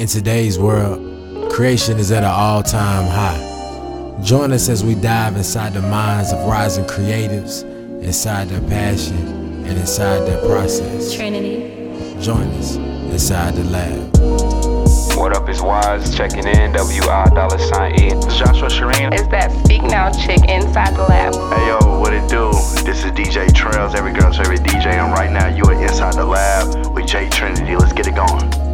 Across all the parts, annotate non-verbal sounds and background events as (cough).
In today's world, creation is at an all time high. Join us as we dive inside the minds of rising creatives, inside their passion, and inside their process. Trinity. Join us inside the lab. What up is Wise checking in, WI dollar sign E. It's Joshua Shireen. Is that Speak Now chick inside the lab? Hey yo, what it do? This is DJ Trails, every girl's favorite DJ, and right now you are inside the lab with J Trinity. Let's get it going.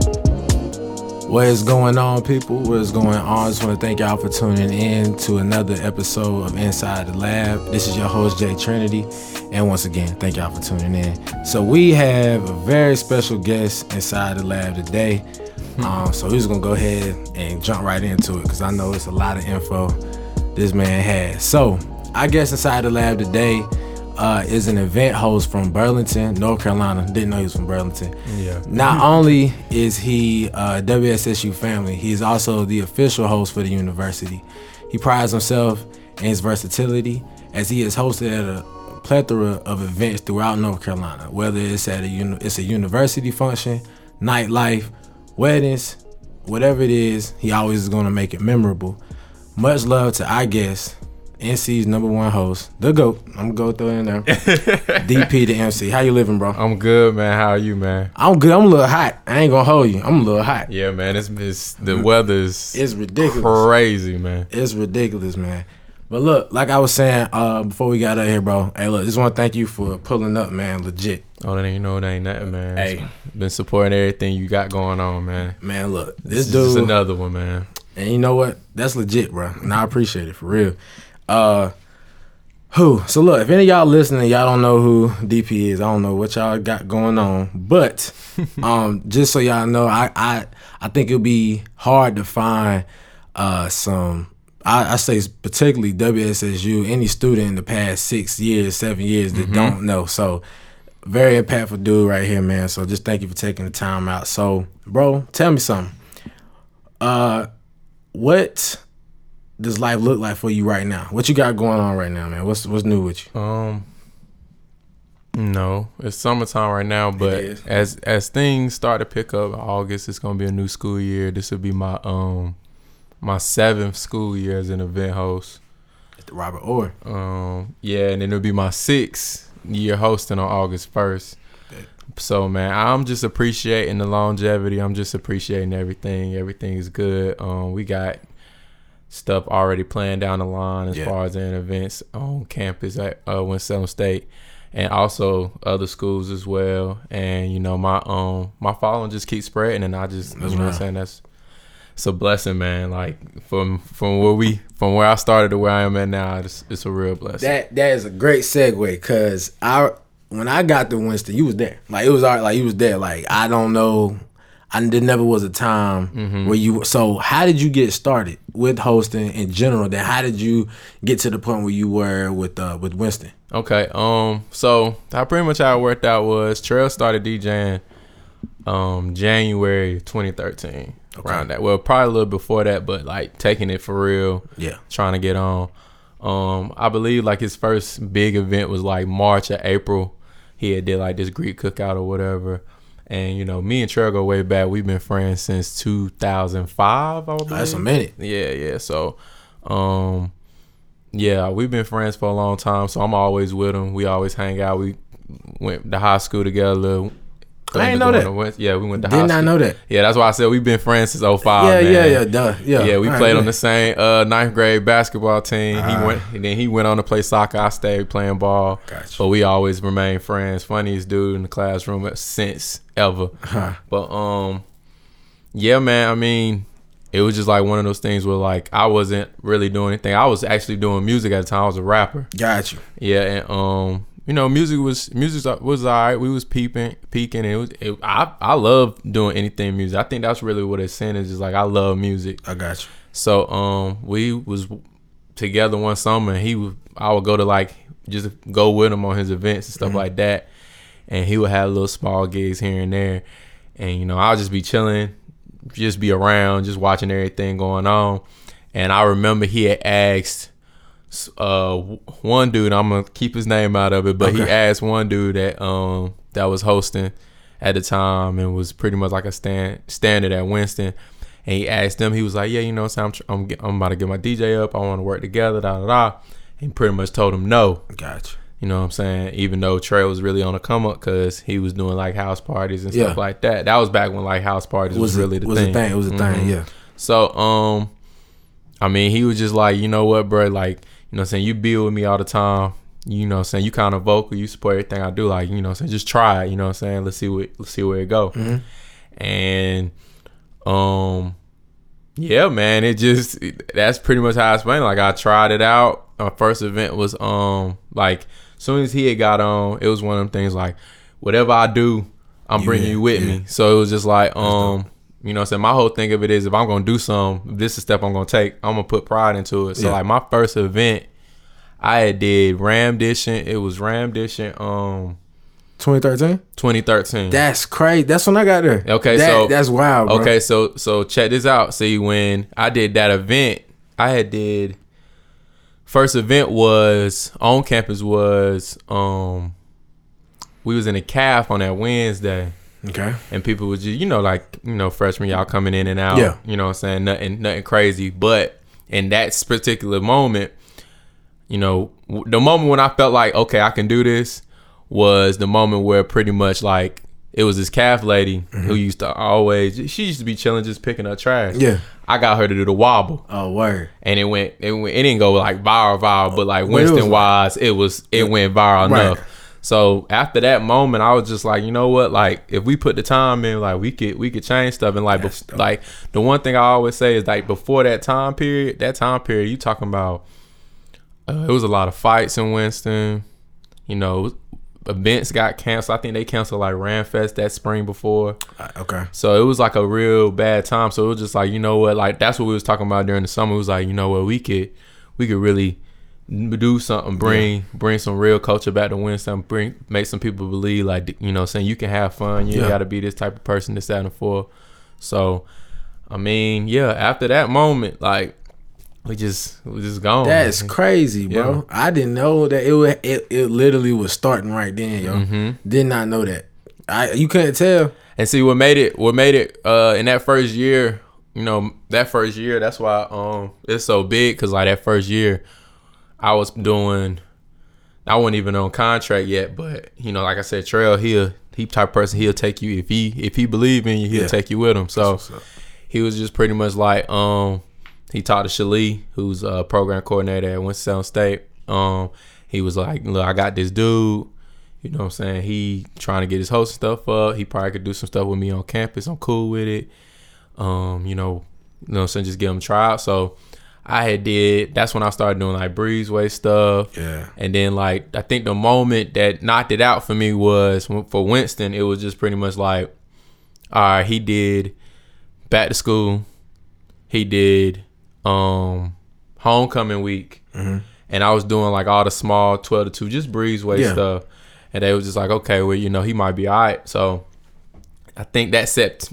What is going on, people? What is going on? I just want to thank y'all for tuning in to another episode of Inside the Lab. This is your host, Jay Trinity. And once again, thank y'all for tuning in. So, we have a very special guest inside the lab today. Um, so, we're just going to go ahead and jump right into it because I know it's a lot of info this man has. So, I guess inside the lab today uh, is an event host from Burlington, North Carolina. Didn't know he was from Burlington. Yeah. Not only is he a WSSU family, he is also the official host for the university. He prides himself in his versatility as he has hosted at a plethora of events throughout North Carolina, whether it's at a uni- it's a university function, nightlife, weddings, whatever it is, he always is going to make it memorable. Much love to I guess NC's number one host, the GOAT. I'm gonna go throw it in there. DP to MC. How you living, bro? I'm good, man. How are you, man? I'm good. I'm a little hot. I ain't gonna hold you. I'm a little hot. Yeah, man. It's, it's the weather's It's ridiculous. crazy, man. It's ridiculous, man. But look, like I was saying uh, before we got out here, bro. Hey, look, just want to thank you for pulling up, man. Legit, Oh, that ain't you know that ain't nothing, man. Hey. been supporting everything you got going on, man. man. Look, This this is another one, man. and you know what? That's legit, bro. And I appreciate it for real. Uh, who? So look, if any of y'all listening, y'all don't know who DP is. I don't know what y'all got going on, but (laughs) um, just so y'all know, I I I think it'll be hard to find uh some. I, I say particularly WSSU, any student in the past six years, seven years that don't know. So very impactful dude right here, man. So just thank you for taking the time out. So, bro, tell me something. Uh, what does life look like for you right now? What you got going on right now, man? What's what's new with you? Um, no, it's summertime right now, but as as things start to pick up, August it's gonna be a new school year. This will be my um my seventh school year as an event host. Robert Orr. Um, yeah, and then it'll be my sixth year hosting on August first. So man, I'm just appreciating the longevity. I'm just appreciating everything. Everything is good. Um, we got stuff already planned down the line as Yeah. far as in events on campus at uh, Winston State, and also other schools as well. And you know, my um my following just keeps spreading, and I just That's you know what right. I'm saying that's it's a blessing, man. Like from from where we from where I started to where I am at now, it's, it's a real blessing. That that is a great segue because I when I got to Winston, you was there. Like it was all like you was there. Like I don't know. I there never was a time Mm-hmm. where you. So how did you get started with hosting in general? Then how did you get to the point where you were with uh with Winston? Okay. Um. So how pretty much how it worked out was Trail started DJing, um, January 2013. Around that. Well, probably a little before that, but like taking it for real. Yeah. Trying to get on. Um. I believe like his first big event was like March or April. He had did like this Greek cookout or whatever. And you know, me and Trail go way back. We've been friends since 2005. I believe. That's a minute. Yeah, yeah. So, um, yeah, we've been friends for a long time. So I'm always with him. We always hang out. We went to high school together. I ain't know that. West- yeah, we went to house. Did high not school. know that. Yeah, that's why I said we've been friends since 05. yeah, man. yeah, yeah, duh, yeah. Yeah, we All right, played on good. the same uh, ninth grade basketball team. Ah. He went, and then he went on to play soccer. I stayed playing ball, Gotcha. but we always remained friends. Funniest dude in the classroom since ever. But um, yeah, man. I mean, it was just like one of those things where like I wasn't really doing anything. I was actually doing music at the time. I was a rapper. Gotcha. Yeah, and um, you know, music was music was alright. We was peeping, peaking. And it was. It, I I love doing anything music. I think that's really what it's saying is just like I love music. I got you. So um, we was together one summer. And he would I would go to like just go with him on his events and stuff like that, and he would have little small gigs here and there, and you know I'll just be chilling, just be around, just watching everything going on. And I remember he had asked uh one dude, I'm gonna keep his name out of it, but he asked one dude that um that was hosting at the time and was pretty much like a stand standard at Winston. And he asked them, he was like, "Yeah, you know, what I'm i'm, I'm about to get my DJ up. I want to work together." Da da da. And pretty much told him no. Gotcha. You know what I'm saying? Even though Trey was really on a come up because he was doing like house parties and stuff Yeah. like that. That was back when like house parties was, Was, really it, the was thing. a thing. It was a thing. Mhm. Yeah. So, um, I mean, he was just like, you know what, bro? Like, you know what I'm saying? You be with me all the time. You know what I'm saying? You kind of vocal. You support everything I do. Like, you know what I'm saying? Just try it. You know what I'm saying? Let's see what, let's see where it go. And, um, yeah, man, it just, that's pretty much how I explained it. Like, I tried it out. My first event was, um, like, as soon as he had got on, it was one of them things like, whatever I do, I'm You bringing you with yeah. me. So it was just like, um, you know what I'm saying? My whole thing of it is if I'm gonna do some, this is step I'm gonna take, I'm gonna put pride into it. So Yeah. like my first event, I had did Ram Dishing. It was Ram Dishing um 2013. 2013. That's crazy. That's when I got there. Okay, That- so that's wild. Bro. Okay, so so check this out. See, when I did that event, I had did first event was on campus was um we was in a calf on that Wednesday. Okay. and people would just you know like you know freshman y'all coming in and out Yeah. you know what i'm saying nothing nothing crazy but in that particular moment you know the moment when i felt like okay i can do this was the moment where pretty much like it was this calf lady who used to always she used to be chilling just picking up trash Mm-hmm. Yeah. i got her to do the wobble Oh word. and it went it went it didn't go like viral viral but like Well, it was Winston wise it was it went viral Right. enough. So after that moment, I was just like, you know what? Like, if we put the time in, like we could we could change stuff. And like, bef- like the one thing I always say is like before that time period, that time period, you talking about, uh, it was a lot of fights in Winston. You know, events got canceled. I think they canceled like Ramfest that spring before. Uh, okay. So it was like a real bad time. So it was just like, you know what, like that's what we was talking about during the summer. It was like, you know what, we could we could really do something, bring bring some real culture back to win Winston, bring make some people believe like you know, saying you can have fun. You Yeah. gotta be this type of person, this, that, and four. So I mean, yeah, after that moment, like we just we just gone. That's crazy, bro. Yeah. I didn't know that it was, it it literally was starting right then, yo. Mm-hmm. Did not know that. I you couldn't tell. And see what made it what made it uh in that first year, you know, that first year, that's why um it's so big cuz like that first year I was doing I wasn't even on contract yet, but you know, like I said, Trail he'll he type person he'll take you if he if he believe in you, he'll Yeah. take you with him. So he was just pretty much like um he talked to Shalee, who's a program coordinator at Winston State. Um he was like, Look, I got this dude, you know what I'm saying? He trying to get his host stuff up. He probably could do some stuff with me on campus. I'm cool with it. Um, you know, you know what I'm saying, just give him a try out. So I had did that's when I started doing like breezeway stuff. Yeah. And then like I think the moment that knocked it out for me was for Winston, it was just pretty much like, all right, he did back to school. He did um homecoming week. And I was doing like all the small 12 to 2 just breezeway Yeah. stuff. And they was just like, okay, well, you know, he might be all right. So I think that set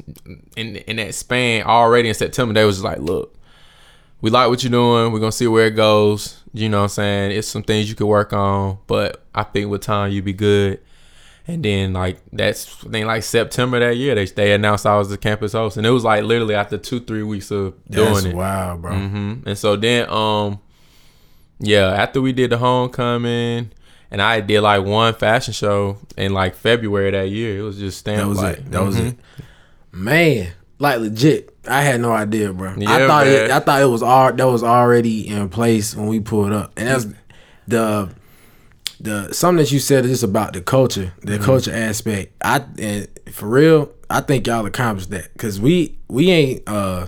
in in that span already in September, they was just like, look, we like what you're doing. We're gonna see where it goes. You know what I'm saying? It's some things you could work on, but I think with time you'd be good. And then like that's I think like September that year, they they announced I was the campus host. And it was like literally after two, three weeks of doing That's it. wild, bro. hmm And so then, um, yeah, after we did the homecoming, and I did like one fashion show in like February that year. It was just That was like it. That was mhm. it. Man, like legit. I had no idea, bro. I Yeah, thought it. I thought it was all that was already in place when we pulled up, and that's the the something that you said is just about the culture, the Mm-hmm. culture aspect. I and for real, I think y'all accomplished that because we we ain't uh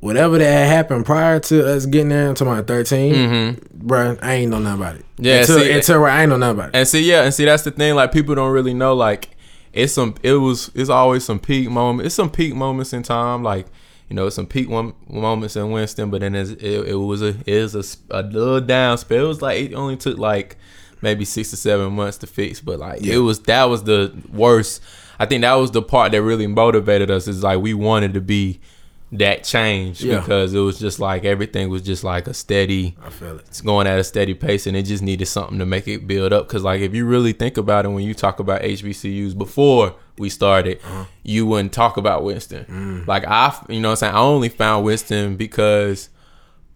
whatever that had happened prior to us getting there until my 13 mm-hmm. bro. I ain't know nothing about it. Yeah, until, see, until I ain't know nothing about it. And see, yeah, and see that's the thing. Like people don't really know. Like it's some. It was. It's always some peak moment. It's some peak moments in time. Like you know, some peak one, moments in Winston. But then it's, it, it was a it was a, a little down spell. It was like it only took like maybe six to seven months to fix. But like Yeah. it was that was the worst. I think that was the part that really motivated us. Is like we wanted to be that change Yeah. because it was just like everything was just like a steady I feel it. it's going at a steady pace and it just needed something to make it build up because like if you really think about it when you talk about hbcus before we started, Uh-huh. you wouldn't talk about Winston. Mm. Like I, you know, what I'm saying I only found Winston because,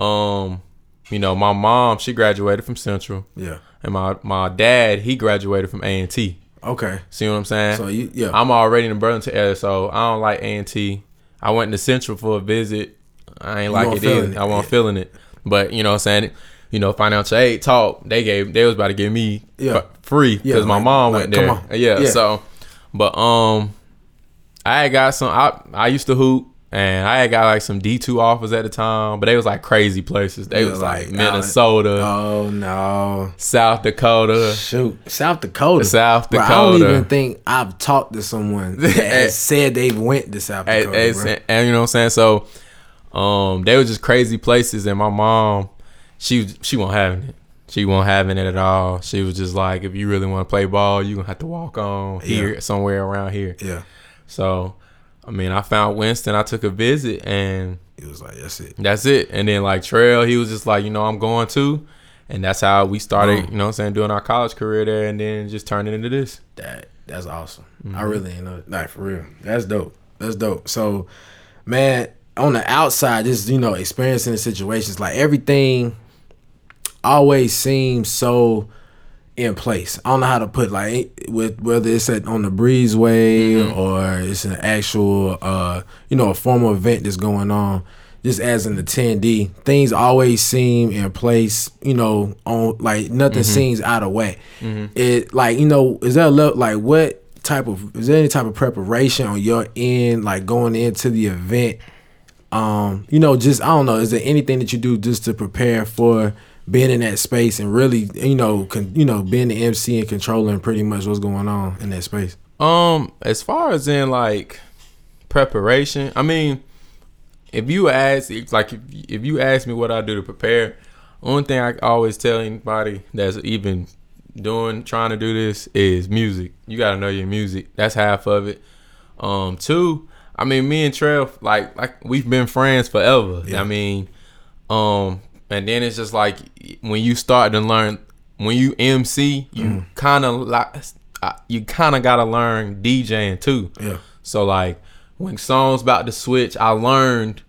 um, you know, my mom she graduated from Central, Yeah. and my my dad he graduated from A and T. Okay. See what I'm saying? So you yeah. I'm already in the Burlington area, so I don't like A and T. I went to Central for a visit. I ain't like it either. it. I wasn't feeling it. But you know what I'm saying? You know, financial aid talk, they gave they was about to give me Yeah. f- free because Yeah, my like- mom like, went there. come on. Yeah, Yeah. So but um I had got some I I used to hoop and I had got like some D two offers at the time, but they was like crazy places. They Yeah, was like, like, Minnesota, oh no. South Dakota. Shoot, South Dakota. South Bro, I don't even think I've talked to someone (laughs) that has said they went to South Dakota. hey, bro. and, and you know what I'm saying? So um they were just crazy places and my mom she she won't having it. She won't having it at all. She was just like, if you really want to play ball, you gonna have to walk on here Yeah. somewhere around here. Yeah, So I mean I found Winston, I took a visit and he was like, "That's it." that's it. And then like Trail, he was just like, you know, I'm going to and that's how we started, Boom. you know what I'm saying, doing our college career there and then just turning into this. That that's awesome. I Mm-hmm. really ain't know. Like for real, that's dope. That's dope. So, man, on the outside, just you know, experiencing the situations, like everything, always seems so in place. I don't know how to put like with whether it's at on the breezeway Mm-hmm. or it's an actual uh you know a formal event that's going on. Just as an attendee, things always seem in place. You know, on like nothing Mm-hmm. seems out of whack. It like you know, is there a level like what type of is there any type of preparation on your end like going into the event? um, you know, just I don't know. Is there anything that you do just to prepare for being in that space and really, you know, con, you know, being the MC and controlling pretty much what's going on in that space? Um, as far as in like preparation, I mean, if you ask, if, like, if, if you ask me what I do to prepare, only thing I always tell anybody that's even doing trying to do this is music. You got to know your music. That's half of it. Um, two, I mean, me and Trev, like, like we've been friends forever. Yeah. I mean, um, and then it's just like when you start to learn, when you MC, you Mm-hmm. kind of like, uh, you kind of gotta learn DJing too. Yeah. So like when songs about to switch, I learned,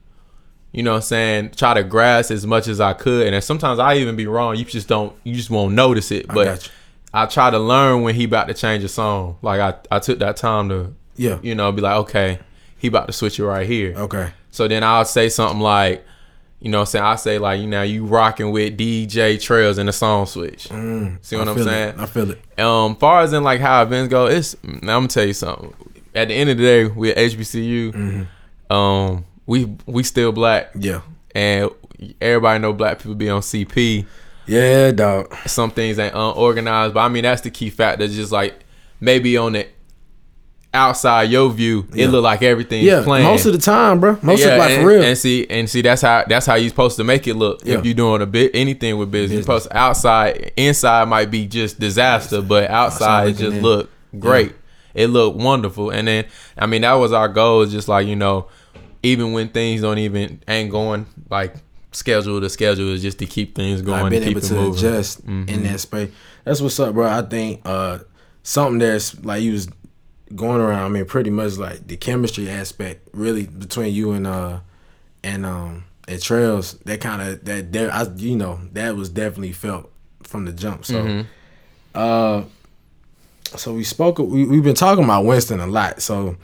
you know what I'm saying, try to grasp as much as I could. And sometimes I even be wrong. You just don't you just won't notice it. But got you. I try to learn when he about to change a song. Like I, I took that time to Yeah. you know, be like, okay, he about to switch it right here. Okay. So then I'll say something like, you know what I'm saying? I say like, you know, you rocking with DJ Trails in the song switch. See what Mm, I I'm saying? It. I feel it. Um, far as in like how events go, it's I'm gonna tell you something. At the end of the day, we at HBCU. Mm-hmm. Um, we we still black, Yeah. and everybody know black people be on CP. Yeah, dog. Some things ain't unorganized, but I mean that's the key factor. Just like maybe on the outside your view, Yeah. it look like everything's Yeah. playing. Most of the time, bro. Most of like and, for real. And see, and see, that's how that's how you supposed to make it look. Yeah. If you're doing a bit anything with business, you're Business. supposed to, outside, inside might be just disaster, but outside it just in. look great. It looked wonderful, and then I mean that was our goal. Is just like you know, even when things don't even ain't going like schedule to schedule, is just to keep things going, and keep able it to moving. Mm-hmm. in that space. That's what's up, bro. I think uh something that's like you was going around. I mean, pretty much like the chemistry aspect, really between you and uh and um and Trails. That kind of that there, I you know that was definitely felt from the jump. So, Mm-hmm. uh, so we spoke. We we've been talking about Winston a lot. So,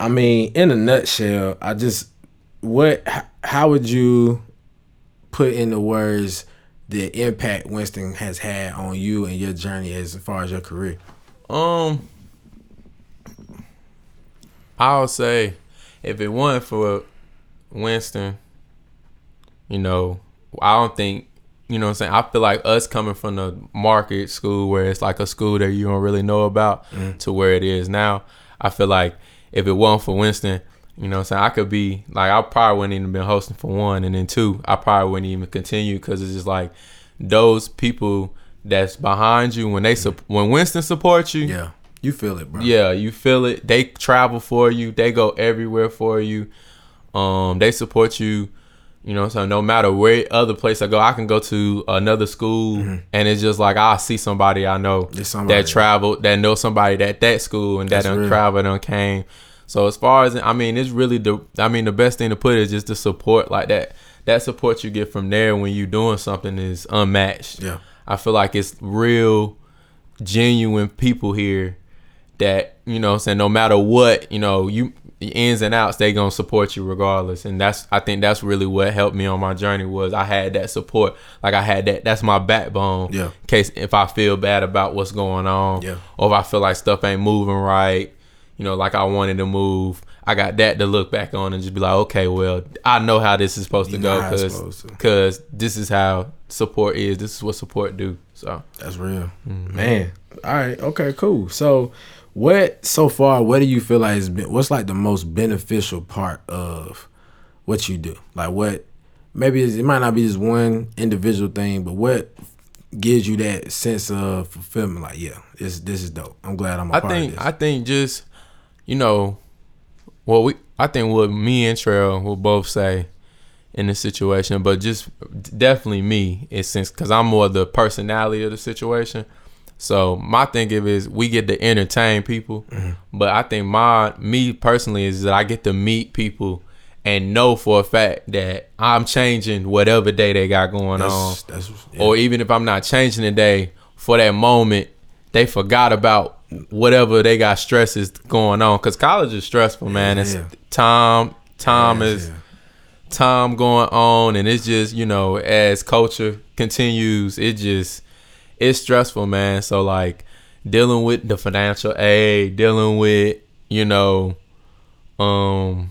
I mean, in a nutshell, I just what h- how would you put into words the impact Winston has had on you and your journey as far as your career? Um, I would say if it wasn't for Winston, you know, I don't think, you know what I'm saying? I feel like us coming from the market school where it's like a school that you don't really know about mm. to where it is now, I feel like if it wasn't for Winston, you know what I'm saying? I could be like, I probably wouldn't even been hosting for one. And then two, I probably wouldn't even continue because it's just like those people that's behind you when they, sup- when Winston supports you, Yeah, you feel it, bro. yeah, you feel it. They travel for you. They go everywhere for you. Um, they support you. You know, so no matter where other place I go, I can go to another school, and it's just like I see somebody I know Mm-hmm. somebody. that traveled, that know somebody at that school, and that That's done real. traveled and came. So as far as I mean, it's really the I mean the best thing to put is just the support like that. That support you get from there when you doing something is unmatched. Yeah. I feel like it's real, genuine people here that you know what I'm saying no matter what you know you the ins and outs they gonna support you regardless and that's i think that's really what helped me on my journey was i had that support like i had that that's my backbone Yeah. in case if i feel bad about what's going on Yeah. or if i feel like stuff ain't moving right you know like i wanted to move i got that to look back on and just be like okay well i know how this is supposed You to go because because this is how support is this is what support do so That's real, Mm-hmm. man. All right, okay, cool. So, what so far? What do you feel like has been? What's like the most beneficial part of what you do? Like, what? Maybe it's, it might not be just one individual thing, but what gives you that sense of fulfillment? Like, yeah, this this is dope. I'm glad I'm a I part think of this. I think just you know, well we I think what me and Trail will both say in this situation, but just definitely me is since because I'm more the personality of the situation. So my thing of is we get to entertain people, Mm-hmm. but I think my me personally is that I get to meet people and know for a fact that I'm changing whatever day they got going on that's, that's yeah. or even if I'm not changing the day for that moment, they forgot about whatever they got stresses going on. Cause college is stressful, man. It's Yeah. time, time Yeah, is yeah. time going on, and it's just you know as culture continues, it just it's stressful, man. So like dealing with the financial aid, dealing with you know, um,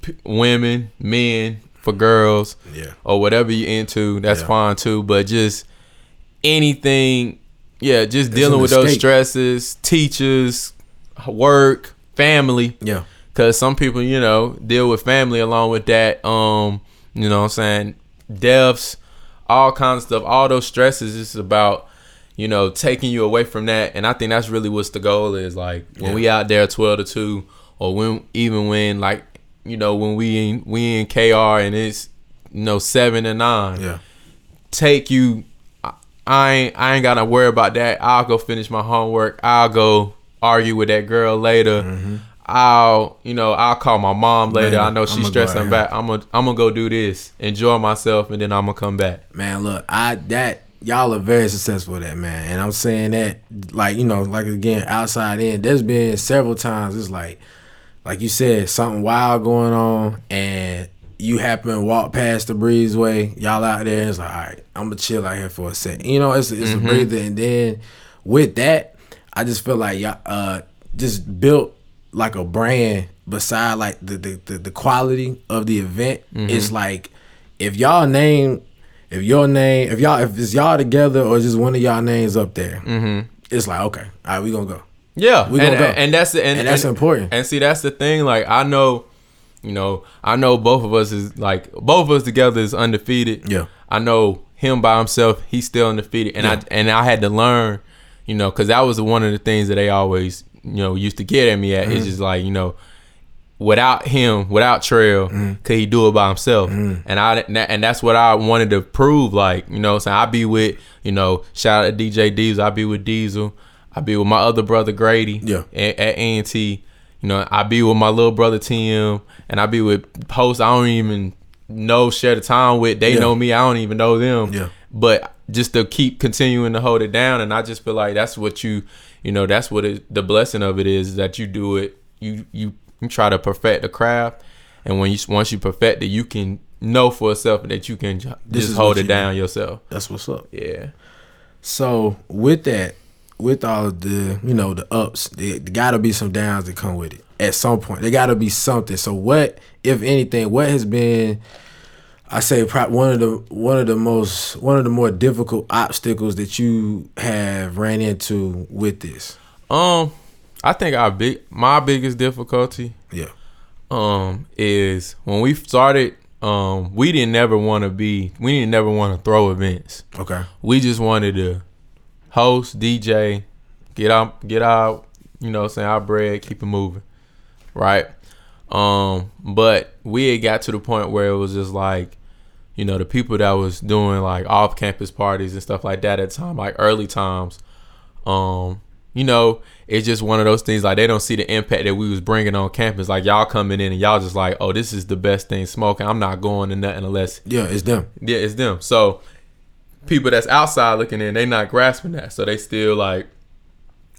p- women, men for girls yeah. or whatever you into, that's Yeah. fine too. But just anything, yeah, just It's dealing with those stresses, teachers, work, family. Yeah. Cause some people, you know, deal with family along with that. Um, you know what I'm saying? Deaths, all kinds of stuff. All those stresses is about, you know, taking you away from that. And I think that's really what's the goal is. Like when Yeah. we out there twelve to two, or when even when like, you know, when we in we in KR and it's you know seven and nine Yeah. take you. I- I ain't I ain't gotta worry about that. I'll go finish my homework. I'll go argue with that girl later. Mm-hmm. I'll you know I'll call my mom later. Man, I know she's I'ma go out stressing back. I'm gonna I'm gonna go do this, enjoy myself, and then I'm gonna come back. Man, look, I that y'all are very successful at that, man. And I'm saying that like, you know, like again, outside in, there's been several times it's like like you said, something wild going on and you happen to walk past the breezeway, y'all out there, it's like, all right, I'm gonna chill out here for a second. You know, it's it's Mm-hmm. a breather and then with that, I just feel like y'all uh just built like a brand beside like the the, the, the quality of the event. Mm-hmm. It's like if y'all name if your name if y'all if it's y'all together or just one of y'all names up there, Mm-hmm. it's like okay, all right, we gonna go. Yeah, We and, gonna go. and that's the and, And that's important. And see, that's the thing. Like I know, you know, I know both of us is like both of us together is undefeated. Yeah. I know him by himself, he's still undefeated, and Yeah. I and I had to learn, you know, because that was one of the things that they always, you know, used to get at me at. Mm-hmm. It's just like you know, without him, without Trail, Mm-hmm. could he do it by himself? And I and that's what I wanted to prove. Like you know, so I be with you know, shout out to DJ Diesel. I be with Diesel. I be with my other brother Grady. Yeah. At, at A&T. You know, I be with my little brother Tim, and I be with hosts I don't even know share the time with. They Yeah. know me. I don't even know them. Yeah. But just to keep continuing to hold it down, and I just feel like that's what you, you know, that's what it, the blessing of it is that you do it. You you try to perfect the craft, and when you once you perfect it, you can know for yourself that you can ju- This just hold it you down yourself. That's what's up. Yeah. So with that, with all of the you know the ups, there, there got to be some downs that come with it. At some point, there got to be something. So what, if anything, what has been? I say one of the one of the most one of the more difficult obstacles that you have ran into with this. Um, I think our big my biggest difficulty Yeah, um is when we started um we didn't never want to be we didn't never want to throw events. okay, We just wanted to host, DJ, get out get out, you know, saying our bread, keep it moving. Right? Um, but we had got to the point where it was just like, you know, the people that was doing like off campus parties and stuff like that at the time, like early times, um, you know, it's just one of those things like they don't see the impact that we was bringing on campus. Like y'all coming in and y'all just like, oh, this is the best thing smoking. I'm not going to nothing unless Yeah, it's them. yeah, it's them. So people that's outside looking in, they not grasping that. So they still like,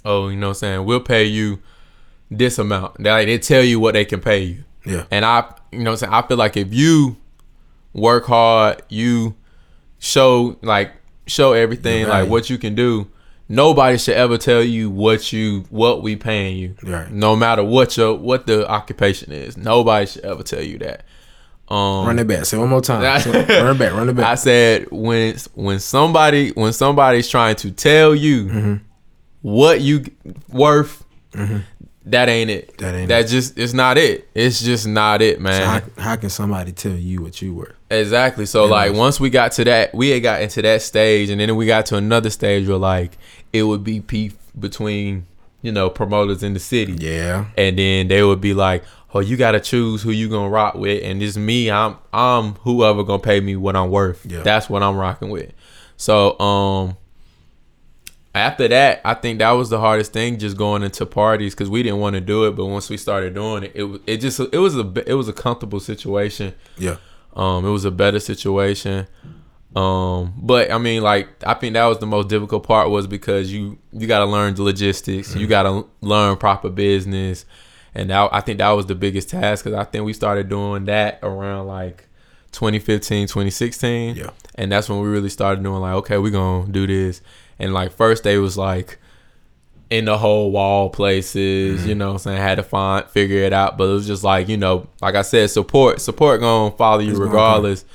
oh, you know what I'm saying? We'll pay you this amount. They like they tell you what they can pay you. Yeah. And I you know what I'm saying, I feel like if you work hard, you show like show everything Your like what you can do. Nobody should ever tell you what you what we paying you. Right. No matter what your what the occupation is. Nobody should ever tell you that. Um Run it back. Say one more time. (laughs) Say- run it back. Run it back. I said when when somebody when somebody's trying to tell you Mm-hmm. what you worth, that ain't it. That ain't that it. just it's not it. It's just not it, man. how, how can somebody tell you what you were? exactly. So like once we got to that, we had got into that stage, and then we got to another stage where like it would be beef between you know promoters in the city. Yeah. and then they would be like, "Oh, you got to choose who you gonna rock with," and it's me, I'm I'm whoever gonna pay me what I'm worth. Yeah. That's what I'm rocking with. So, um, after that, I think that was the hardest thing, just going into parties because we didn't want to do it, but once we started doing it, it was it just it was a it was a comfortable situation. Yeah. Um, it was a better situation. Um, but I mean, like I think that was the most difficult part was because you you got to learn the logistics, Mm-hmm. you got to learn proper business, and that, I think that was the biggest task because I think we started doing that around like 2015, 2016. Yeah. and that's when we really started doing like, okay, we gonna do this, and like first day was like in the whole wall places, Mm-hmm. you know what I'm saying? had to find figure it out. But it was just like, you know, like I said, support support gonna follow you It's regardless.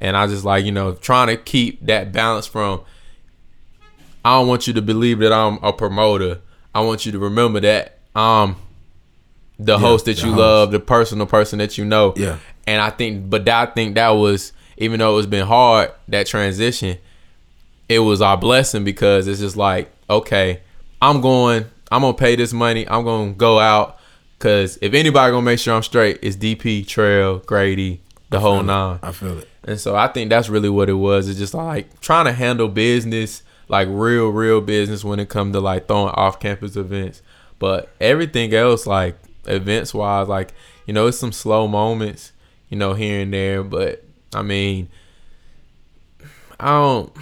And I just like, you know, trying to keep that balance from I don't want you to believe that I'm a promoter. I want you to remember that I'm the host that the you host. love, the personal person that you know. Yeah. And I think but that, I think that was even though it's been hard, that transition, it was our blessing because it's just like, okay, I'm going, I'm gonna pay this money, I'm gonna go out, cause if anybody gonna make sure I'm straight, it's DP, Trail, Grady, the whole nine. I feel it. And so I think that's really what it was. It's just like trying to handle business, like real, real business when it comes to like throwing off campus events. But everything else, like events wise, like, you know, it's some slow moments, you know, here and there. But I mean, I don't,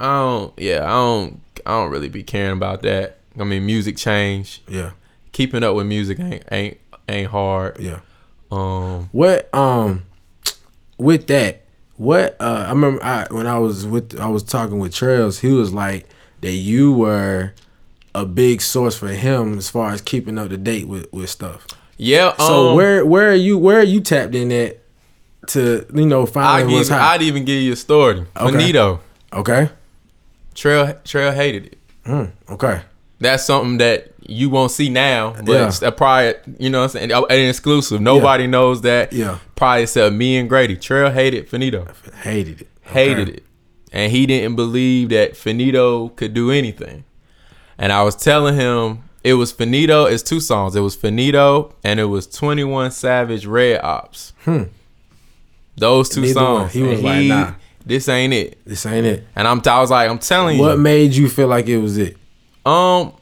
I don't, yeah, I don't, I don't really be caring about that. I mean, music change. Yeah. Keeping up with music ain't ain't ain't hard. Yeah. Um, What um with that, what uh I remember I when I was with I was talking with Trails, he was like that you were a big source for him as far as keeping up to date with, with stuff. yeah. So um, where where are you where are you tapped in at to you know find give, hot? I'd even give you a story. Okay. Benito, okay. Trail Trail hated it. Mm, okay. That's something that you won't see now, but Yeah. it's a prior, you know what I'm saying, an exclusive. Nobody knows that. Yeah. Probably except me and Grady. Trail hated Finito. Hated it. Hated Okay. it. And he didn't believe that Finito could do anything. And I was telling him it was Finito, it's two songs. It was Finito and it was 21 Savage Red Opps. Those two Hmm. Neither one. songs. He was And like, nah. This ain't it. This ain't it. And I'm I was like, I'm telling you. What made you feel like it was it? Um,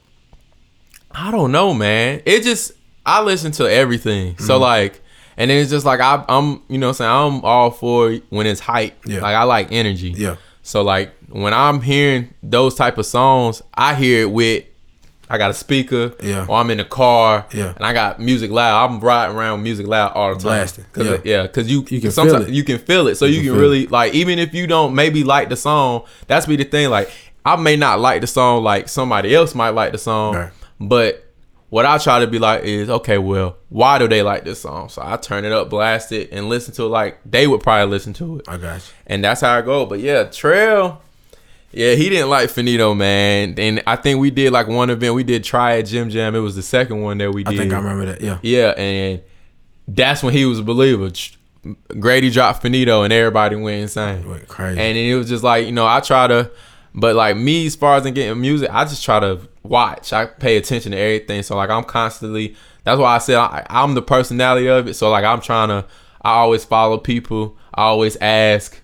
I don't know, man. It just I listen to everything. Mm-hmm. So like, and then it's just like I, I'm, you know, what I'm saying I'm all for when it's hype. Yeah. Like I like energy. Yeah. So like when I'm hearing those type of songs, I hear it with. I got a speaker, Yeah. or I'm in the car, Yeah. and I got music loud. I'm riding around music loud all the time, Blasting. Cause Yeah. it- yeah, because you You can sometimes feel it. you can feel it, so you, can can, feel really like even if you don't maybe like the song. That's be the thing. Like I may not like the song, like somebody else might like the song, Right. but what I try to be like is okay. Well, why do they like this song? So I turn it up, blast it, and listen to it like they would probably listen to it I got you. and that's how I go. But yeah, Trail, yeah, he didn't like Finito, man. And I think we did like one event. We did try at Jim Jam. It was the second one that we did. I think I remember that. Yeah. Yeah, and that's when he was a believer. Grady dropped Finito, and everybody went insane. Went crazy. And it was just like you know, I try to. But like me, as far as in getting music, I just try to watch. I pay attention to everything. So like I'm constantly. That's why I said I, I'm the personality of it. So like I'm trying to. I always follow people. I always ask,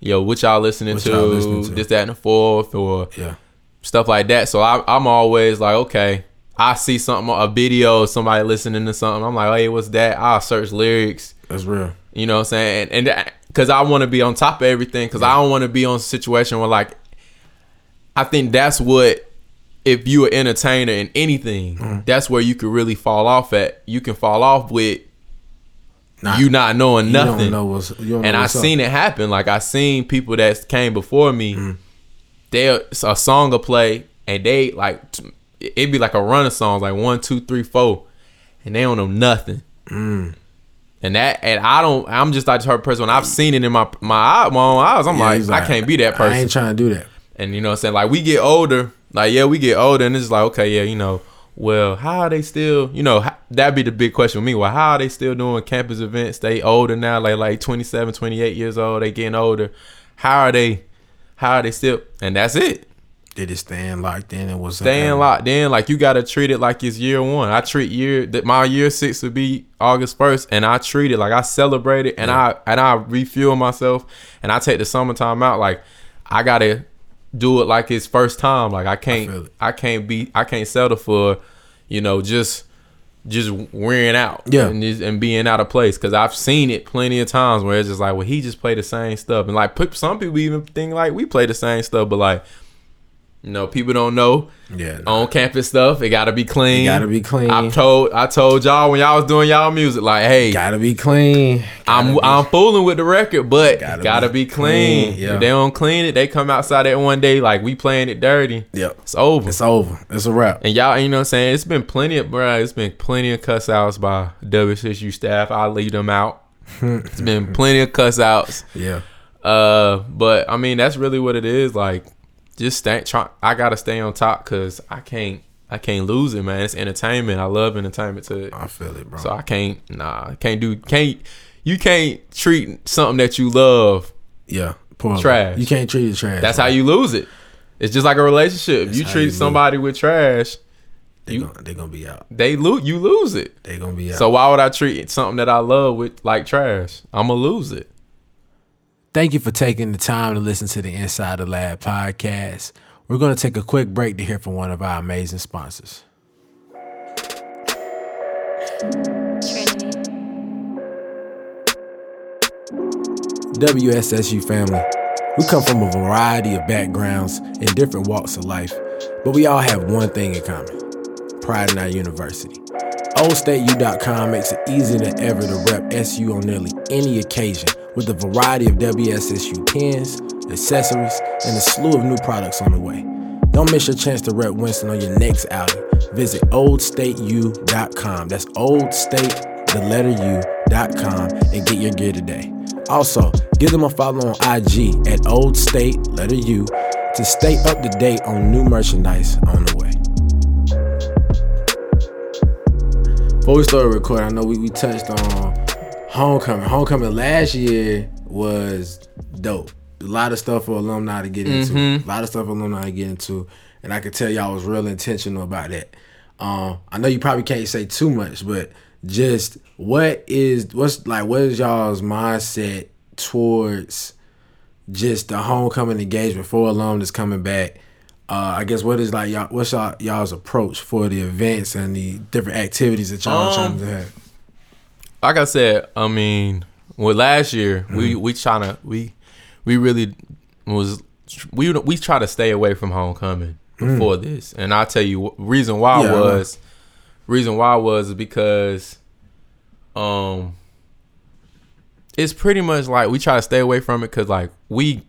yo, what y'all listening, What to? y'all listening to? This, that, and the fourth, or Yeah. stuff like that. So I, I'm always like, okay, I see something, a video, somebody listening to something. I'm like, hey, what's that? I'll search lyrics. That's real. You know what I'm saying? And and because I want to be on top of everything, because I don't want to be on a situation where like, I think that's what. If you're an entertainer in anything, Mm-hmm. that's where you could really fall off at. You can fall off with Nah, you not knowing nothing. know what's you don't know and I what's up. seen it happen. Like I seen people that came before me. Mm. They a song will play and they like it'd be like a run of songs like one, two, three, four, and they don't know nothing. Mm. And that and I don't. I'm just like type person. When I've seen it in my my my own eyes. I'm Yeah, like, he's I can't be that person. I ain't trying to do that. And you know what I'm saying? Like we get older, like yeah, we get older and it's like, okay, yeah, you know, well, how are they still, you know, that'd be the big question with me. Well, how are they still doing campus events? They older now, like like 27, 28 years old, they getting older. How are they how are they still and that's it. They just staying locked in and was Staying locked in, like you gotta treat it like it's year one. I treat year that my year six would be August first, and I treat it like I celebrate it, and I and I refuel myself, and I take the summertime out. Like I gotta do it like it's first time. Like I can't, it. I, can't be, I can't settle for, you know, just just wearing out, Yeah. and, and being out of place. Because I've seen it plenty of times where it's just like, well, he just play the same stuff, and like some people even think like we play the same stuff, but like. You know, people don't know Yeah, on campus stuff. It gotta be clean. It gotta be clean. I told I told y'all when y'all was doing y'all music, like, hey, Gotta be clean. I'm be- I'm fooling with the record, but Gotta gotta, be be, clean. clean, yeah. If they don't clean it, they come outside that one day like we playing it dirty. Yep. It's over. It's over. It's a wrap. and y'all, you know what I'm saying? It's been plenty of bruh, it's been plenty of cuss outs by WSU staff. I'll leave them out. (laughs) it's been plenty of cuss outs. Yeah. Uh, but I mean, that's really what it is. Like, just stay. Try. I gotta stay on top because I can't. I can't lose it, man. It's entertainment. I love entertainment to it. I feel it, bro. So I can't. Nah, can't do. Can't. You can't treat something that you love. yeah. Poorly. Trash. You can't treat it trash. That's how you lose it. It's just like a relationship. That's you treat you somebody with trash, They you- gonna, they gonna be out. they lose. You lose it. They gonna be out. So why would I treat something that I love with like trash? I'm gonna lose it. Thank you for taking the time to listen to the Inside the Lab podcast. We're going to take a quick break to hear from one of our amazing sponsors. WSSU family, we come from a variety of backgrounds and different walks of life, but we all have one thing in common pride in our university. OldStateU.com makes it easier than ever to rep SU on nearly any occasion with a variety of WSSU pins, accessories, and a slew of new products on the way. Don't miss your chance to rep Winston on your next outing. Visit OldStateU.com. That's OldState, the letter U.com, and get your gear today. Also, give them a follow on IG at Old State, letter U, to stay up to date on new merchandise on the way. Before we started recording, I know we, we touched on homecoming. Homecoming last year was dope. A lot of stuff for alumni to get into. A lot of stuff for alumni to get into. And I could tell y'all was real intentional about that. Um, I know you probably can't say too much, but just what is what's like what is y'all's mindset towards just the homecoming engagement for alumnus coming back? Uh, I guess what is like y'all what's y'all y'all's approach for the events and the different activities that y'all are trying Um, to have? Like I said, I mean, with last year, we Mm-hmm. we trying to we we really was we we try to stay away from homecoming before this, and I'll tell you reason why Mm. Yeah, was reason why was because um it's pretty much like we try to stay away from it because like we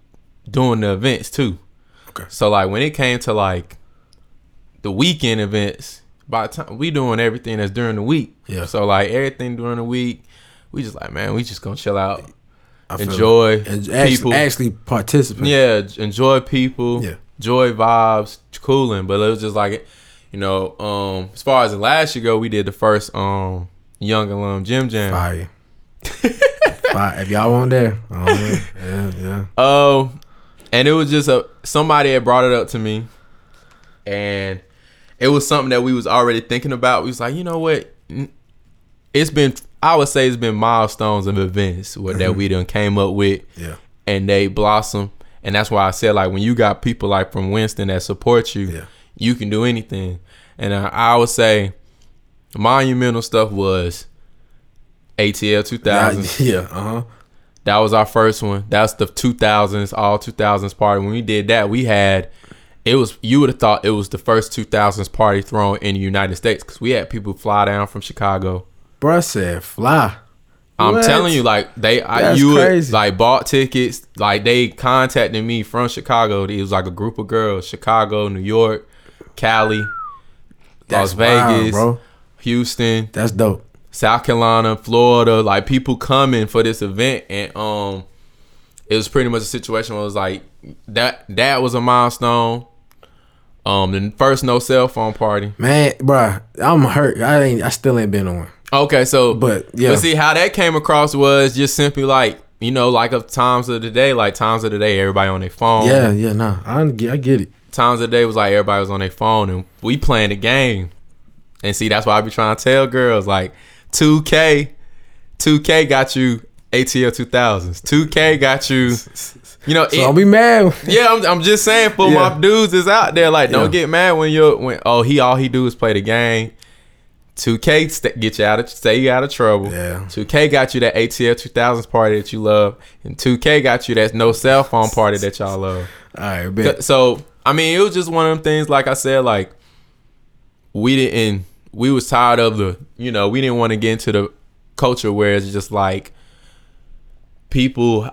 doing the events too. Okay. So like when it came to like the weekend events, by the time we doing everything that's during the week. Yeah. So like everything during the week, we just like man, we just gonna chill out, I enjoy it. And actually, people. actually participate. yeah, enjoy people, Yeah. enjoy vibes, cooling. But it was just like, you know, um, as far as the last year go, we did the first um young alum gym jam. Fire. (laughs) Fire. If y'all weren't there, yeah, yeah. Um, and it was just a somebody had brought it up to me, and it was something that we was already thinking about. We was like, you know what? It's been I would say it's been milestones of events what, that we done came up with, Yeah. and they blossom. And that's why I said like when you got people like from Winston that support you, Yeah. you can do anything. And I, I would say monumental stuff was ATL 2000. Yeah. (laughs) Uh huh. That was our first one. That's the 2000s, all 2000s party. When we did that, we had it was you would have thought it was the first 2000s party thrown in the United States because we had people fly down from Chicago. Bruh said fly. I'm What? telling you, like they, I, you would, like bought tickets. Like they contacted me from Chicago. It was like a group of girls: Chicago, New York, Cali, That's Las Vegas, wild, bro. Houston, That's dope. South Carolina, Florida, like people coming for this event, and um, it was pretty much a situation where it was like that. That was a milestone. Um, the first no cell phone party. Man, bruh, I'm hurt. I ain't. I still ain't been on one. Okay, so But, yeah. but see how that came across was just simply like you know, like of times of the day, like times of the day, everybody on their phone. Yeah, yeah, nah. I get, I get it. times of the day was like everybody was on their phone and we playing the game. And see, that's why I be trying to tell girls like 2K, 2K got you ATL 2000s. 2K got you, you know. So it- don't be mad. (laughs) yeah, I'm, I'm just saying for Yeah. my dudes is out there. Like, don't Yeah. get mad when you're when oh he all he do is play the game. 2K st- get you out of stay you out of trouble. Yeah. 2K got you that ATL 2000s party that you love, and 2K got you that no cell phone party that y'all love. All right, bet. So I mean, it was just one of them things. Like I said, like we didn't. We was tired of the. You know, we didn't want to get into the culture where it's just like people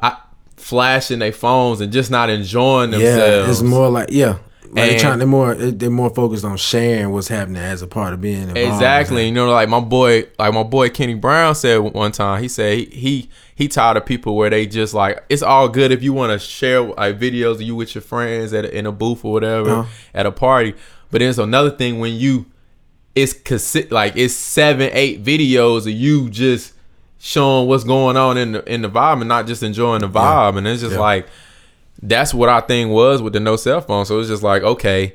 flashing their phones and just not enjoying themselves. Yeah, it's more like yeah. Like they And- trying. They're more. They're more focused on sharing what's happening as a part of being involved. Exactly. You know, like my boy, like my boy Kenny Brown said one time. He said he he, he tired of people where they just like it's all good if you want to share like videos of you with your friends at in a booth or whatever Uh-huh. at a party. But there's another thing when you it's like it's seven eight videos of you just showing what's going on in the in the vibe and not just enjoying the vibe. And it's just Yeah. like that's what our thing was with the no cell phone. So it's just like okay,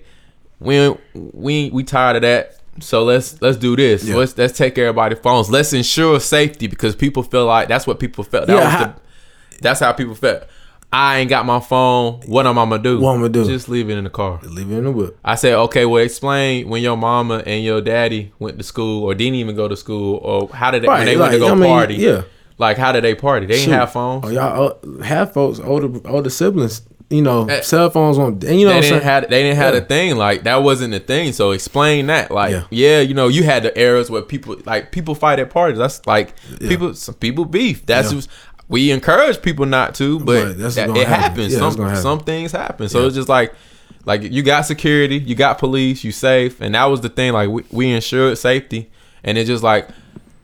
we we we tired of that. So let's let's do this. Yeah. Let's let's take everybody's phones. Let's ensure safety because people feel like that's what people felt. That Yeah, the, that's how people felt. I ain't got my phone. What am I gonna do? What I'ma do? Just leave it in the car. Leave it in the whip. I said, okay, well, explain when your mama and your daddy went to school or didn't even go to school, or how did they when Right, they went to go I mean, party? yeah. like how did they party? They Shoot. didn't have phones. Oh, y'all uh, have folks older older siblings. You know, Eh, cell phones on. And you know, they what didn't have they didn't have Yeah. a thing like that wasn't the thing. So explain that. Like Yeah. yeah. you know, you had the eras where people like people fight at parties. That's like people some people beef. That's Yeah. just we encourage people not to, but that- it happen. happens. Yeah, some some things happen. So Yeah. it's just like like you got security, you got police, you safe, and that was the thing. Like we, we ensured safety, and it's just like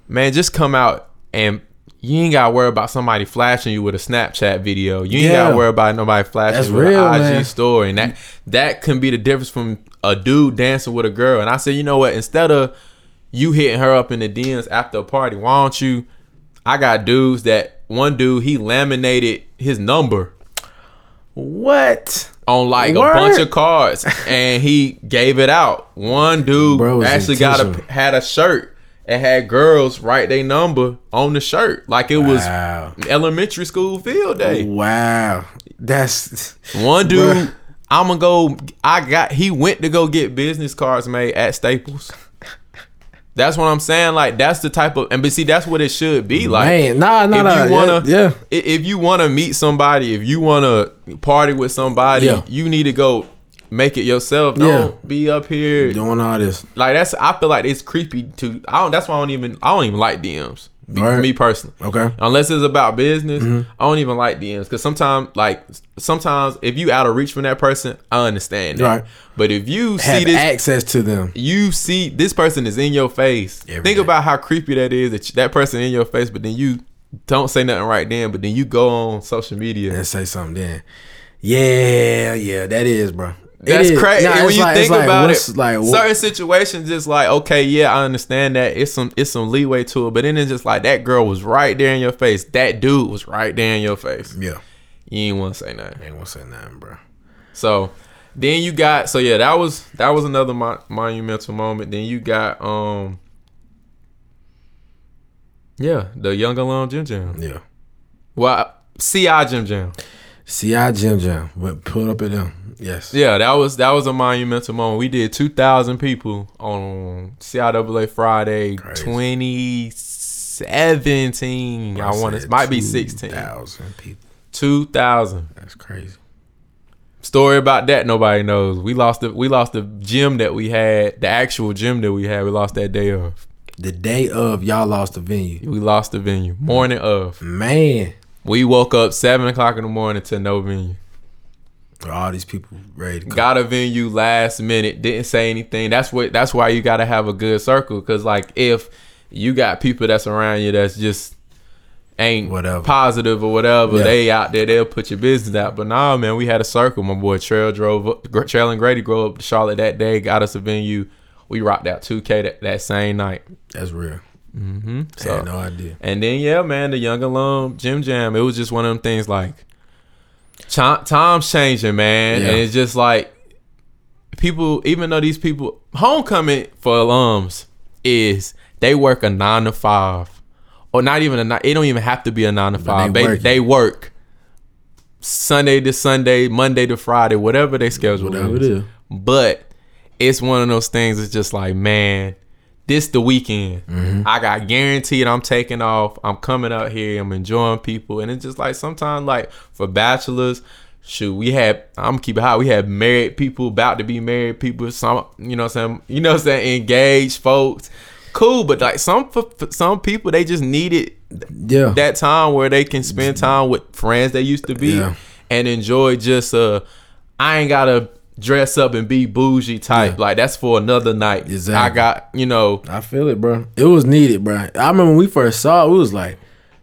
man, just come out and. You ain't gotta worry about somebody flashing you with a Snapchat video. You ain't Yeah. gotta worry about nobody flashing That's you with real, an IG man. story, and that that can be the difference from a dude dancing with a girl. And I said, you know what? Instead of you hitting her up in the DMs after a party, why don't you? I got dudes that one dude he laminated his number what? on like Word. a bunch of cards and he gave it out. One dude Bro actually got a had a shirt and had girls write their number on the shirt like it was elementary school field day. Wow. That's One dude, Bruh. I'm gonna go. I got. He went to go get business cards made at Staples. That's what I'm saying. Like that's the type of and but see that's what it should be. Like Man, nah, nah, if nah, you wanna, yeah, yeah. If you wanna meet somebody, if you wanna party with somebody, Yeah. you need to go make it yourself. Don't be up here doing all this. like that's. I feel like it's creepy to. I don't. That's why I don't even. I don't even like DMs. Be- Right. Me personally. Okay. Unless it's about business, Mm-hmm. I don't even like DMs because sometimes, like, sometimes if you out of reach from that person, I understand that. Right. But if you Have see this, access to them. you see this person is in your face. Every Think day. about how creepy that is. That that person in your face, but then you don't say nothing right then. But then you go on social media. and say something then. Yeah, yeah, that is, bro. That's is. crazy. Nah, when you like- think like, about it, like what- certain situations, just like okay, yeah, I understand that it's some it's some leeway to it, but then it's just like that girl was right there in your face. That dude was right there in your face. yeah, you ain't want to say nothing. I ain't gonna say nothing, bro. So then you got so yeah, that was that was another mo- monumental moment. Then you got um yeah, the young alum Jim Jam. Yeah. Well, CI Jim Jam. CI Jim Jam. But put up at them. Yes. Yeah, that was that was a monumental moment. We did two thousand people on CIAA Friday, twenty seventeen. I want to might be sixteen. Thousand people. Two thousand. That's crazy. Story about that nobody knows. We lost the we lost the gym that we had, the actual gym that we had. We lost that day of. The day of y'all lost the venue. We lost the venue. Morning of. Man. We woke up seven o'clock in the morning to no venue. All these people ready to go. Got a venue last minute. Didn't say anything. That's what. That's why you got to have a good circle. Cause like if you got people that's around you that's just ain't Whatever. positive or whatever, Yeah. they out there they'll put your business out. But nah, man, we had a circle. My boy Trail drove up. Trail and Grady drove up to Charlotte that day. Got us a venue. We rocked out 2K that, that same night. That's real. Mm-hmm. So, I had no idea. and then yeah, man, the young alum Jim Jam. It was just one of them things like times changing, man, Yeah. and it's just like people. Even though these people homecoming for alums is they work a nine to five, or not even a nine. It don't even have to be a nine to five. they They they work Sunday to Sunday, Monday to Friday, whatever they schedule Whatever it is. But it's one of those things. It's just like, man, this the weekend. Mm-hmm. I got guaranteed I'm taking off. I'm coming out here. I'm enjoying people, and it's just like sometimes, like for bachelors, shoot, we had. I'm keep it hot. We had married people, about to be married people. Some, you know, what I'm saying, you know, what I'm saying, engaged folks. Cool, but like some some people, they just needed Yeah. that time where they can spend time with friends they used to be Yeah. and enjoy just uh I ain't gotta dress up and be bougie type. Like that's for another night. Exactly. I got, you know, I feel it, bro. It was needed, bro. I remember when we first saw it, we was like,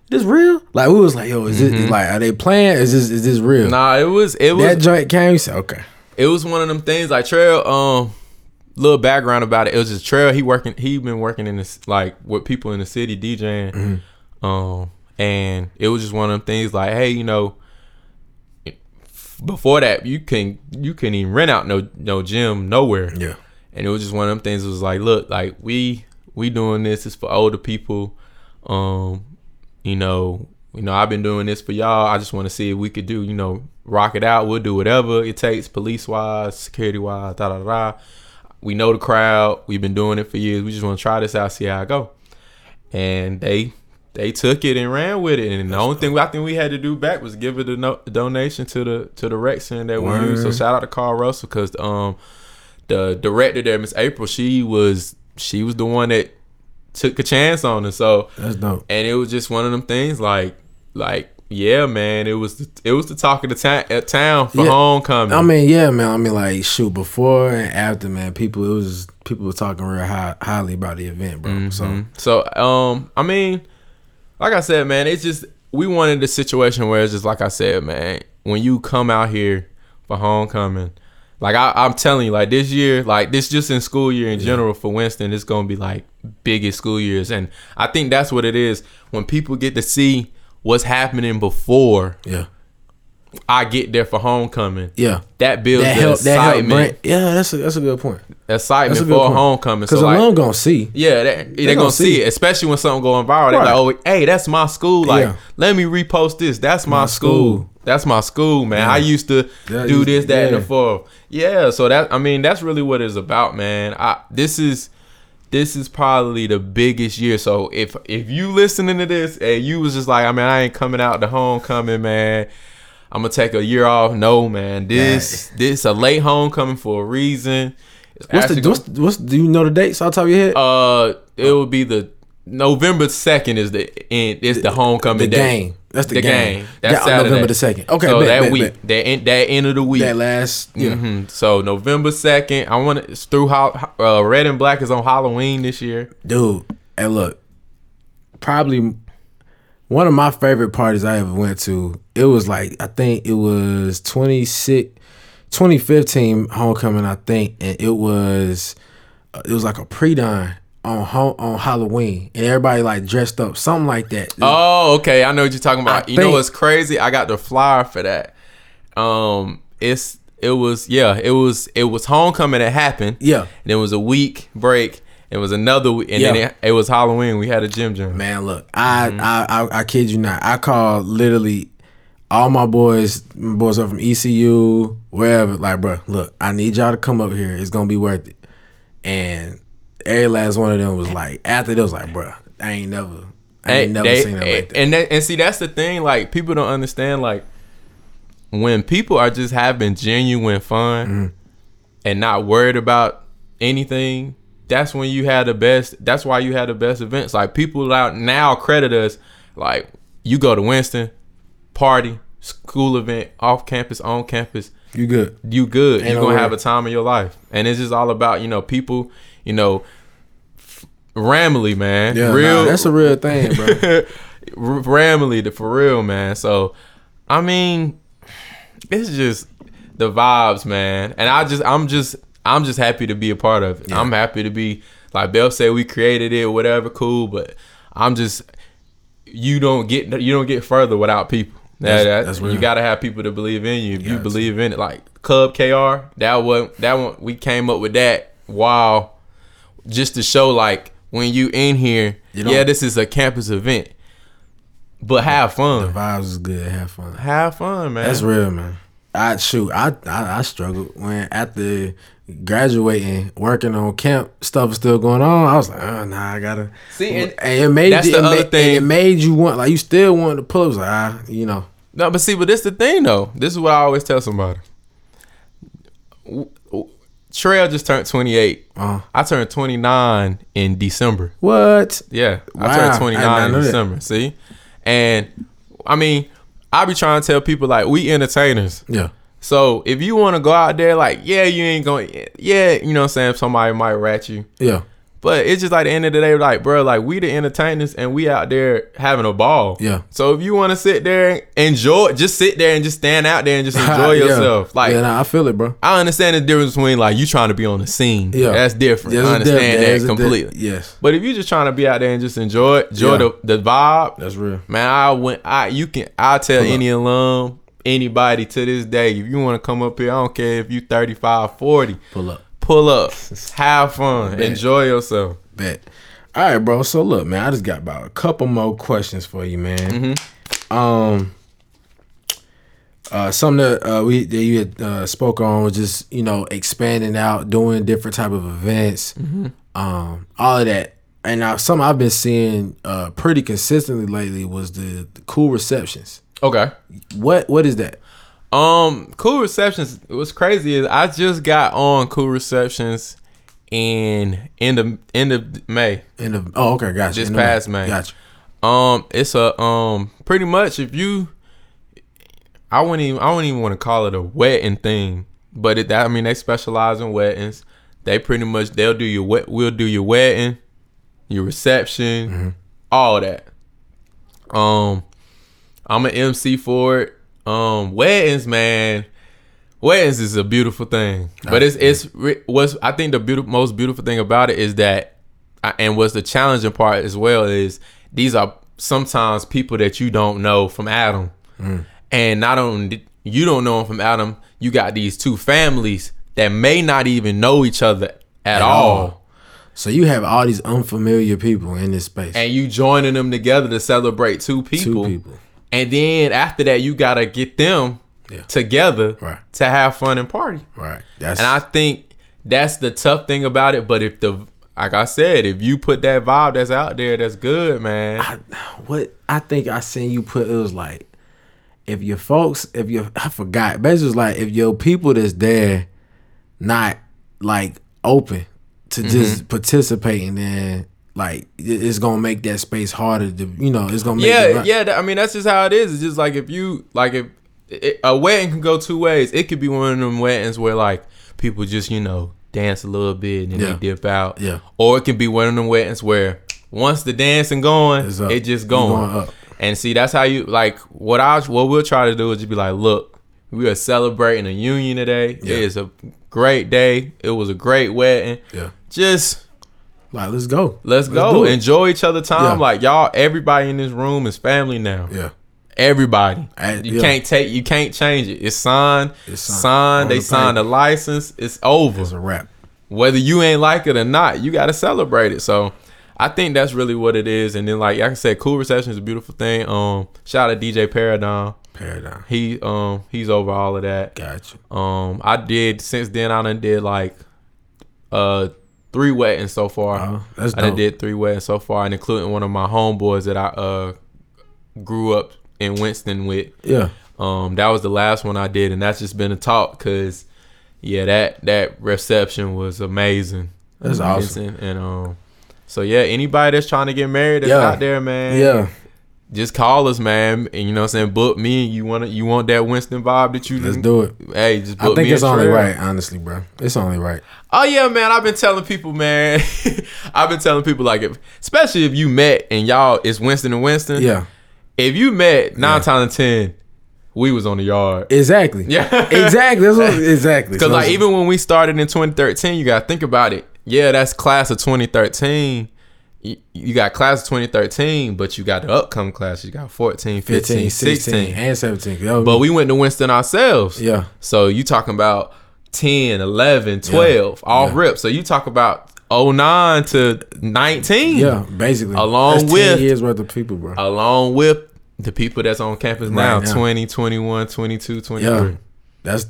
"This real?" Like we was like, "Yo, is it like are they playing? Is this is this real?" Mm-hmm. nah, it was it was that joint came. You said, "Okay." it was one of them things like Trail, um little background about it. It was just Trail, he working he been working in this like with people in the city DJing. Mm-hmm. Um and it was just one of them things like, hey, you know, before that you can you can even rent out no no gym nowhere. Yeah. and it was just one of them things. It was like, look, like we we doing this is for older people. Um, you know, you know, I've been doing this for y'all. I just want to see if we could do, you know, rock it out. We'll do whatever it takes, police wise, security wise, da da da. We know the crowd. We've been doing it for years. We just want to try this out, see how it go. And they they took it and ran with it. And the only thing I think we had to do back was give it a no, donation to the to the rec center that we use. So shout out to Carl Russell because um the director there, Miss April, she was she was the one that took a chance on it. So That's dope. and it was just one of them things like like yeah, man, it was the, it was the talk of the ta- uh, town for Yeah. homecoming. I mean, yeah, man. I mean, like, shoot, before and after, man, people, it was people were talking real high, highly about the event, bro. So So, um, I mean, like I said, man, it's just we wanted a situation where it's just like I said, man, when you come out here for homecoming, like I, I'm telling you, like this year, like this just in school year in general for Winston, it's gonna be like biggest school years, and I think that's what it is. When people get to see what's happening before yeah, I get there for homecoming. yeah. That builds That help. That excitement, Bring, yeah, that's a that's a good point. excitement That's a for point. homecoming. Because So like, gonna see. Yeah, they, they, gonna gonna see it, especially when something going viral. They're like, "Oh, hey, that's my school. Like, Yeah. let me repost this. That's my, My school. school. That's my school, man. Yeah. I used to That do is- this, that, and the fourth. Yeah. So that I mean, that's really what it's about, man. I this is this is probably the biggest year. So if if you listening to this and you was just like, I mean, I ain't coming out to homecoming, man. I'm gonna take a year off. No, man. This this a late homecoming for a reason. It's What's the what's, what's do you know the dates off the top of your head? uh, it would be the November second is the end. Is the homecoming the day. game. That's the, game. That's Yeah, Saturday. November the second. Okay, so bet, that bet, week, bet. that end, that end of the week. that last. Yeah. Mhm. So November second. I want it's through how uh, red and black is on Halloween this year. dude. And look, probably one of my favorite parties I ever went to. It was like I think it was 26, 2015 homecoming. I think, and it was uh, it was like a pre-dine on ho- on Halloween and everybody like dressed up, something like that. Oh, okay. I know what you're talking about. I you know what's crazy? I got the flyer for that. Um, it's it was yeah, it was it was homecoming that happened. Yeah. and it was a week break. It was another week, and Yeah. then it, it was Halloween. We had a gym gym. Man, look, I, Mm-hmm. I I I kid you not. I called literally all my boys, my boys are from ECU, wherever. Like, bro, look, I need y'all to come up here. It's gonna be worth it. And every last one of them was like, after they was like, bro, I ain't never, I ain't And never they- seen that like that. And that, and see, that's the thing. Like people don't understand. Like when people are just having genuine fun Mm-hmm. and not worried about anything, that's when you had the best. That's why you had the best events. Like people out now credit us. Like you go to Winston, party, school event, off campus, on campus you good? you good. Ain't You're gonna have a time of your life, and it's just all about you know people, you know, f- Ramley man, Yeah, real. nah, that's a real thing, bro. (laughs) Ramley, the for real man. So, I mean, it's just the vibes, man. And I just, I'm just, I'm just happy to be a part of it. I'm happy to be like Bell said, we created it, whatever, cool. But I'm just, you don't get, you don't get further without people. That's- That- that- that's you gotta have people to believe in you. If you Got believe in it, like Club KR, that one, that one, we came up with that. Wow, just to show like when you in here, You yeah, this is a campus event, but have fun. the vibes is good. Have fun. Have fun, man. That's real, man. I shoot. I, I I struggled when after graduating, working on camp stuff was still going on. I was like, oh, nah, I gotta See, and it made that's it, the it other made, thing. It made you want like you still wanted to pull. It was like, ah, you know, No, but see, but this the thing though. This is what I always tell somebody. W- w- Trail just turned 28. Uh-huh. I turned 29 in December. what? Yeah, Wow, I I turned 29 not in know that. December. See, and I mean, I be trying to tell people like we entertainers. Yeah, So if you want to go out there, like, yeah, you ain't going, yeah, you know what I'm saying. Somebody might rat you, yeah, but it's just like the end of the day, like, bro, like we the entertainers and we out there having a ball. Yeah. So if you want to sit there and enjoy, just sit there and just stand out there and just (laughs) enjoy Yeah. yourself. Like, yeah, nah, I feel it, bro. I understand the difference between like you trying to be on the scene. Yeah, That's different. Yeah, I understand. That completely. yes, But if you just trying to be out there and just enjoy it, enjoy Yeah. the, the vibe, that's real. man, I went. I you can. I tell any alum, anybody to this day, if you want to come up here, I don't care if you 35, 40, Pull up, pull up, have fun, Bet. enjoy yourself. bet. All right, bro. So look, man, I just got about a couple more questions for you, man. Mm-hmm. Um. Uh, something that uh, we that you had uh, spoke on was just you know expanding out, doing different type of events, Mm-hmm. Um, all of that. And now something I've been seeing uh, pretty consistently lately was the, the cool receptions. Okay. What what is that? Um, cool receptions. What's crazy is I just got on cool receptions in end of end of May. In the oh okay, gotcha. Just the past May. Gotcha. Um, it's a um pretty much if you, I wouldn't even I wouldn't even want to call it a wedding thing, but it that I mean they specialize in weddings. They pretty much they'll do your wed we'll do your wedding, your reception, all that. Um, I'm an MC for it. Um, weddings, man. Weddings is a beautiful thing, but it's it's what's I think the beautiful most beautiful thing about it is that, and what's the challenging part as well is these are sometimes people that you don't know from Adam, and not only you don't know them from Adam, you got these two families that may not even know each other at, all. all. So you have all these unfamiliar people in this space. and you joining them together to celebrate two people. Two people. And then after that, you gotta get them Yeah. together Right. to have fun and party. right. That's And I think that's the tough thing about it. But if the like I said, if you put that vibe that's out there, that's good, man. I, what I think I seen you put it was like if your folks if your I forgot basically it's like if your people that's there not like open to mm-hmm. just participating then like it's gonna make that space harder to you know it's gonna make yeah, yeah. I mean, that's just how it is. It's just like if you like if it, a wedding can go two ways. It could be one of them weddings where like people just you know dance a little bit and then Yeah. they dip out. Yeah. Or it can be one of them weddings where once the dancing going, it just going. going up. And see, that's how you like what I what we'll try to do is just be like, look, we are celebrating a union today. Yeah. It is a great day. It was a great wedding. Yeah. Just Like, let's go. Let's, do go. Enjoy each other time. Yeah. Like y'all, everybody in this room is family now. Yeah. Everybody. I- you yeah. can't take you can't change it. It's signed. It's signed. signed. They the signed the paper. license. It's over. It's a wrap. Whether you ain't like it or not, you gotta celebrate it. So I think that's really what it is. And then like, like I said, cool reception is a beautiful thing. Um shout out to DJ Paradigm. Paradigm. He um he's over all of that. Gotcha. Um, I did since then. I done did like uh three weddings so far. Oh, that's I did three weddings so far, and including one of my homeboys that I uh grew up in Winston with. Yeah. Um, that was the last one I did, and that's just been a talk because yeah, that that reception was amazing. That's awesome. And um, so yeah, anybody that's trying to get married that's Yeah. out there, man, Yeah. Just call us, man. And you know what I'm saying? Book me. You want you want that Winston vibe that you Let's do it. Hey, just book I think me it's only right, honestly, bro. It's only right. Oh yeah, man. I've been telling people, man. (laughs) I've been telling people like, if, especially if you met and y'all it's Winston and Winston. Yeah. If you met nine Yeah. times ten, we was on the yard. Exactly. Yeah. (laughs) exactly. That's what, (laughs) exactly. Because So like even when we started in 2013, you gotta think about it. Yeah, that's class of 2013. You, you got class of 2013, but you got the upcoming class. You got 14, 15, 15, 16. 16, and 17. Yo, But we went to Winston ourselves. Yeah. So you talking about 10, 11, 12, all Yeah. rip. So you talk about 09 to 19. yeah, basically. Along That's 10 with- years worth of people, bro. Along with the people that's on campus now, Right now. 20, 21, 22, 23. yeah. That's.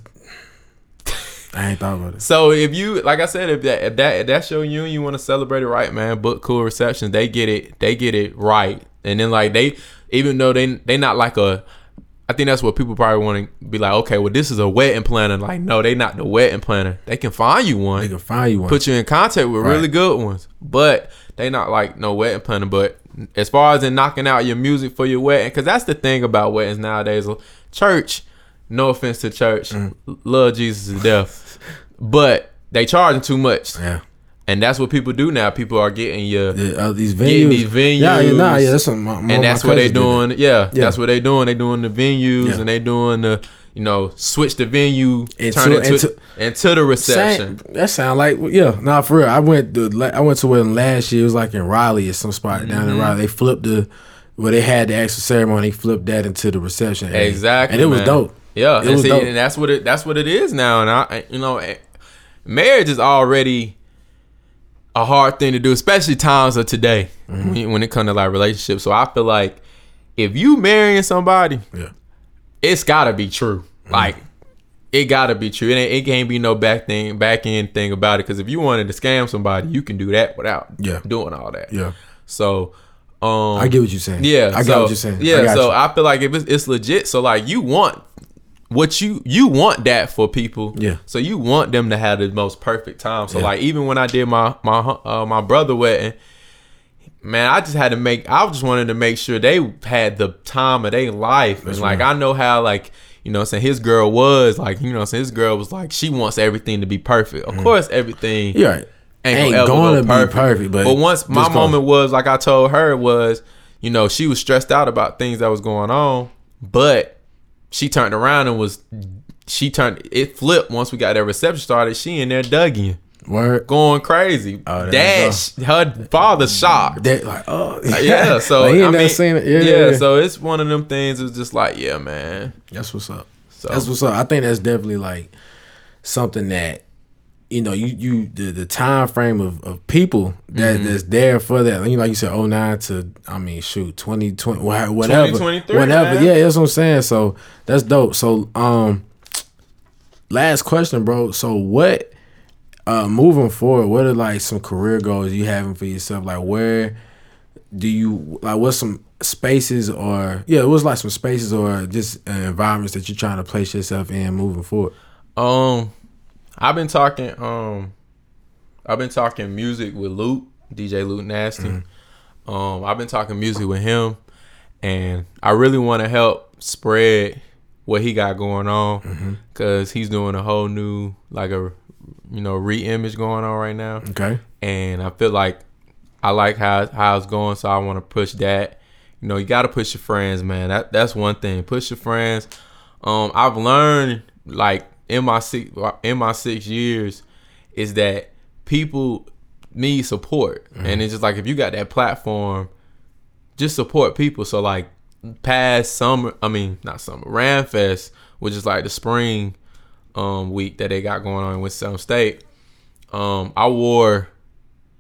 I ain't thought about it. So if you, like I said, if that if that if that's your union, you want to celebrate it right, man. Book cool receptions. They get it. They get it right. And then like they, even though they they not like a, I think that's what people probably want to be like. Okay, well this is a wedding planner. Like no, they not the wedding planner. They can find you one. They can find you one. put you in contact with really good ones. But they not like no wedding planner. But as far as in knocking out your music for your wedding, because that's the thing about weddings nowadays. Church, no offense to church, Mm. love Jesus to death, but they charging too much. yeah. And that's what people do now. People are getting your, The, uh, these venues. getting these venues. Yeah, yeah, nah, yeah. That's what my, my, and that's what they doing. Yeah, Yeah. that's what they doing. They doing the venues Yeah. and they doing the, you know, switch the venue, Into- turn it into- into the reception. That sound like yeah, nah for real. I went to I went to one last year. It was like in Raleigh or some spot down Mm-hmm. in Raleigh. They flipped the where they had the actual ceremony. They flipped that into the reception. Exactly, and it was man. dope. Yeah, It and, see, dope. and that's what it that's what it is now. And I, you know, eh, marriage is already a hard thing to do, especially times of today Mm-hmm. when, it comes to like relationships. So I feel like if you marrying somebody, Yeah, it's gotta be true. Mm-hmm. Like it gotta be true. It, ain't, it can't be no back thing, back end thing about it. Because if you wanted to scam somebody, you can do that without Yeah. doing all that. yeah. So, um, I get what you're saying. yeah, I get what you're saying. Yeah, got so you. I feel like if it's, it's legit, so like you want what you you want that for people. Yeah. So you want them to have the most perfect time. So Yeah. like even when I did my my uh, my brother wedding, man, I just had to make. I just wanted to make sure they had the time of their life, and like I know how like. You know I'm saying? His girl was like, you know I'm saying? His girl was like, she wants everything to be perfect. Of course, everything right. ain't, Ain't gonna, ever gonna be perfect. perfect, but once my moment was like I told her was, you know, she was stressed out about things that was going on, but she turned around and was she turned it flipped once we got that reception started. She in there dugging, Word. going crazy. Oh, Dash, her father shocked. That like oh uh, yeah, (laughs) so Like, I mean, seen it. Yeah, yeah, yeah, yeah. so it's one of them things. It's just like, yeah, man. That's what's up. So That's what's up. I think that's definitely like something that you know you you the, the time frame of, of people that Mm-hmm. that's there for that. You know, like you said, 09 to I mean, shoot, twenty twenty whatever, 2023, whatever. man. Yeah, that's what I'm saying. So that's dope. So um, last question, bro. So what? Uh, moving forward, what are like some career goals you having for yourself? Like where do you like what's some spaces or yeah what's like some spaces or just uh, environments that you're trying to place yourself in moving forward Um, I've been talking. Um, I've been talking music with Luke, DJ Luke Nasty. Mm-hmm. Um, I've been talking music with him, and I really want to help spread what he got going on Mm-hmm. because he's doing a whole new like a you know re-image going on right now okay and I feel like I like how how it's going, so I want to push that. You know, you got to push your friends, man. That that's one thing. Push your friends. Um, I've learned like in my six in my six years is that people need support, Mm-hmm. and it's just like if you got that platform, just support people. So like past summer, I mean not summer, Ramfest, which is like the spring um week that they got going on with some state. Um, I wore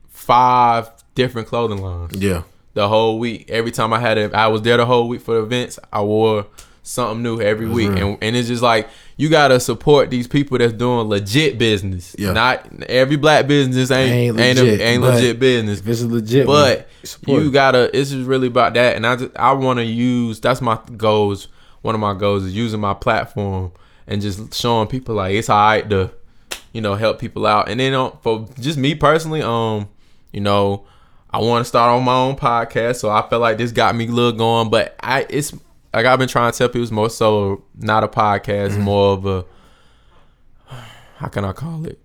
five different clothing lines Yeah. the whole week. Every time I had it, I was there the whole week for the events. I wore something new every week, real. and and it's just like you gotta support these people that's doing legit business. Yeah. Not every black business ain't Ain't ain't legit, a, ain't legit business. This is legit, But you gotta. It's just really about that, and I just I want to use. That's my goals. One of my goals is using my platform and just showing people like it's alright to, you know, help people out. And then um, for just me personally, um, you know, I want to start on my own podcast, so I feel like this got me a little going. But I, it's like I've been trying to tell people, it's more so not a podcast, Mm-hmm. more of a. How can I call it?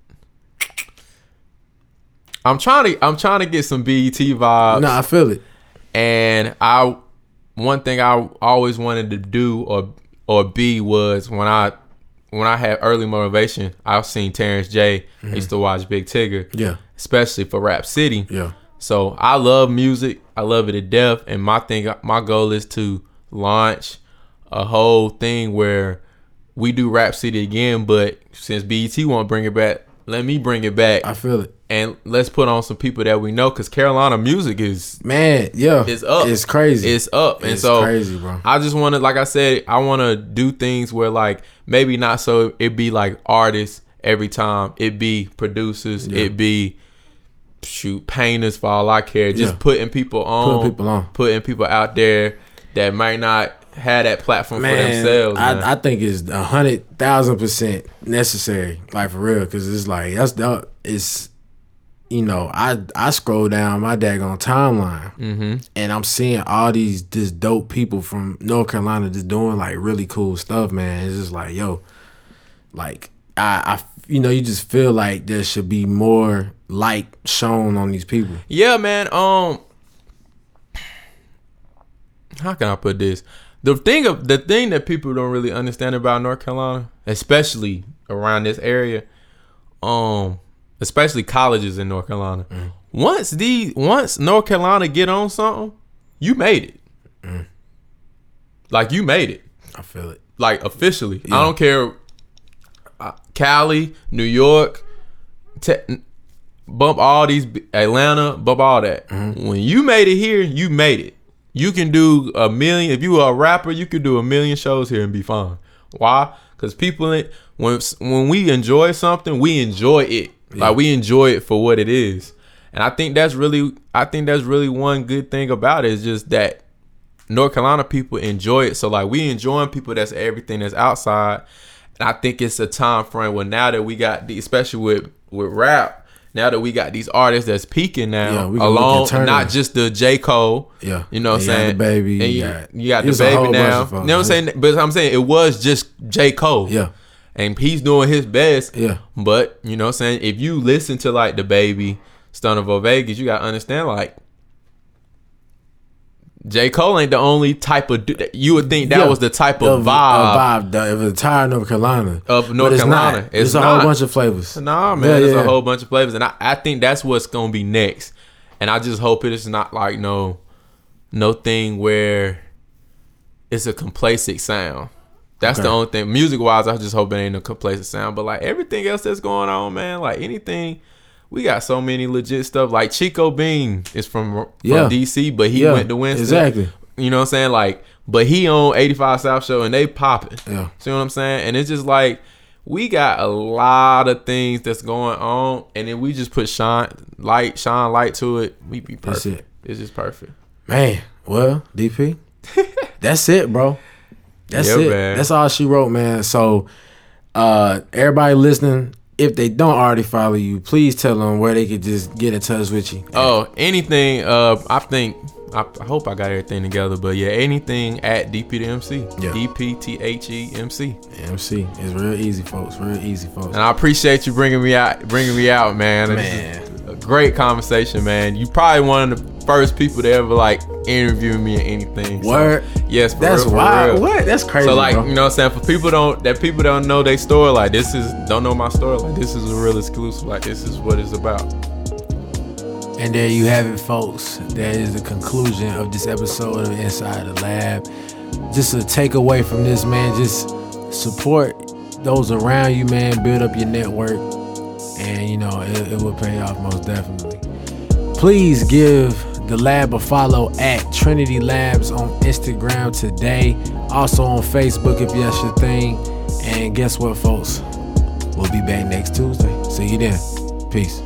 I'm trying to I'm trying to get some BET vibes. No, I feel it. And I one thing I always wanted to do or or be was when I when I had early motivation, I've seen Terrence J. I used to watch Big Tigger. Mm-hmm. Yeah. Especially for Rap City. Yeah. So I love music. I love it to death. And my thing my goal is to launch a whole thing where we do Rap City again, but since BET won't bring it back, let me bring it back. I feel it. and let's put on some people that we know because Carolina music is Man, yeah. it's up. It's crazy. It's up. And It's so crazy, bro. I just want to, like I said, I want to do things where like maybe not so it be like artists every time. It be producers. It be shoot painters for all I care. Just Yeah. putting people on. Putting people on. Putting people out there that might not have that platform for themselves. man. I, I think it's a hundred thousand percent necessary, like for real, because it's like that's the it's you know I I scroll down my daggone timeline Mm-hmm. and I'm seeing all these this dope people from North Carolina just doing like really cool stuff, man. It's just like yo, like I I you know you just feel like there should be more light shown on these people. Yeah, man. Um, how can I put this? The thing of the thing that people don't really understand about North Carolina, especially around this area, um, especially colleges in North Carolina. Once the once North Carolina get on something, you made it. Like you made it I feel it. like officially. I don't care. Uh, Cali, New York, te- bump all these Atlanta, bump all that. When you made it here, you made it. You can do a million. If you are a rapper, you could do a million shows here and be fine. Why? Because people, when when we enjoy something, we enjoy it. Like we enjoy it for what it is. And I think that's really, I think that's really one good thing about it is just that North Carolina people enjoy it. So like we enjoying people that's everything that's outside. And I think it's a time frame where now that we got the especially with with rap, now that we got these artists that's peaking now, Yeah, we can along not just the J. Cole. Yeah. You know what I'm saying? DaBaby, And you you, got- you got the it's a whole baby now. You know what I'm saying? But I'm saying it was just J. Cole. Yeah. And he's doing his best. Yeah. But you know what I'm saying? If you listen to like the baby, Stunna 4 Vegas, you gotta understand like J. Cole ain't the only type of dude. You would think that Yeah. was the type of Of- vibe. of vibe the- of the entire North Carolina. Of North it's Carolina. Not. It's It's, a whole bunch of flavors. Nah, man, Yeah, there's yeah. a whole bunch of flavors, and I, I think that's what's gonna be next. And I just hope it is not like no, no thing where it's a complacent sound. That's the only thing. Music wise, I just hope it ain't a complacent sound. But like everything else that's going on, man, like anything, we got so many legit stuff. Like Chico Bean is from from Yeah. DC, but he Yeah, went to Winston. exactly. You know what I'm saying? Like, but he on 85 South Show and they popping. Yeah. See what I'm saying? And it's just like we got a lot of things that's going on, and then we just put shine light, shine light to it. We be perfect. it. It's just perfect. Man, well, DP, (laughs) that's it, bro. That's Yeah, it. man. That's all she wrote, man. So, uh, everybody listening, if they don't already follow you, please tell them where they could just get in touch with you. Oh, anything. Uh, I think. I, I hope I got everything together, but yeah, anything at DP to MC. Yeah. DP T H E M C. MC, it's real easy, folks. Real easy, folks. And I appreciate you bringing me out, bringing me out, man. Man. Great conversation, man. You probably one of the first people to ever like interview me or anything. So, yes, That's real, wild. What? That's crazy. So like, bro. you know what I'm saying? For people don't that people don't know their story, like this is don't know my story, like this is a real exclusive, like this is what it's about. And there you have it, folks. That is the conclusion of this episode of Inside the Lab. Just a takeaway from this, man. Just support those around you, man. Build up your network, and you know it, it will pay off most definitely. Please give the lab a follow at Trinity Labs on Instagram today. Also on Facebook if that's your thing. And guess what, folks? We'll be back next Tuesday. See you then. Peace.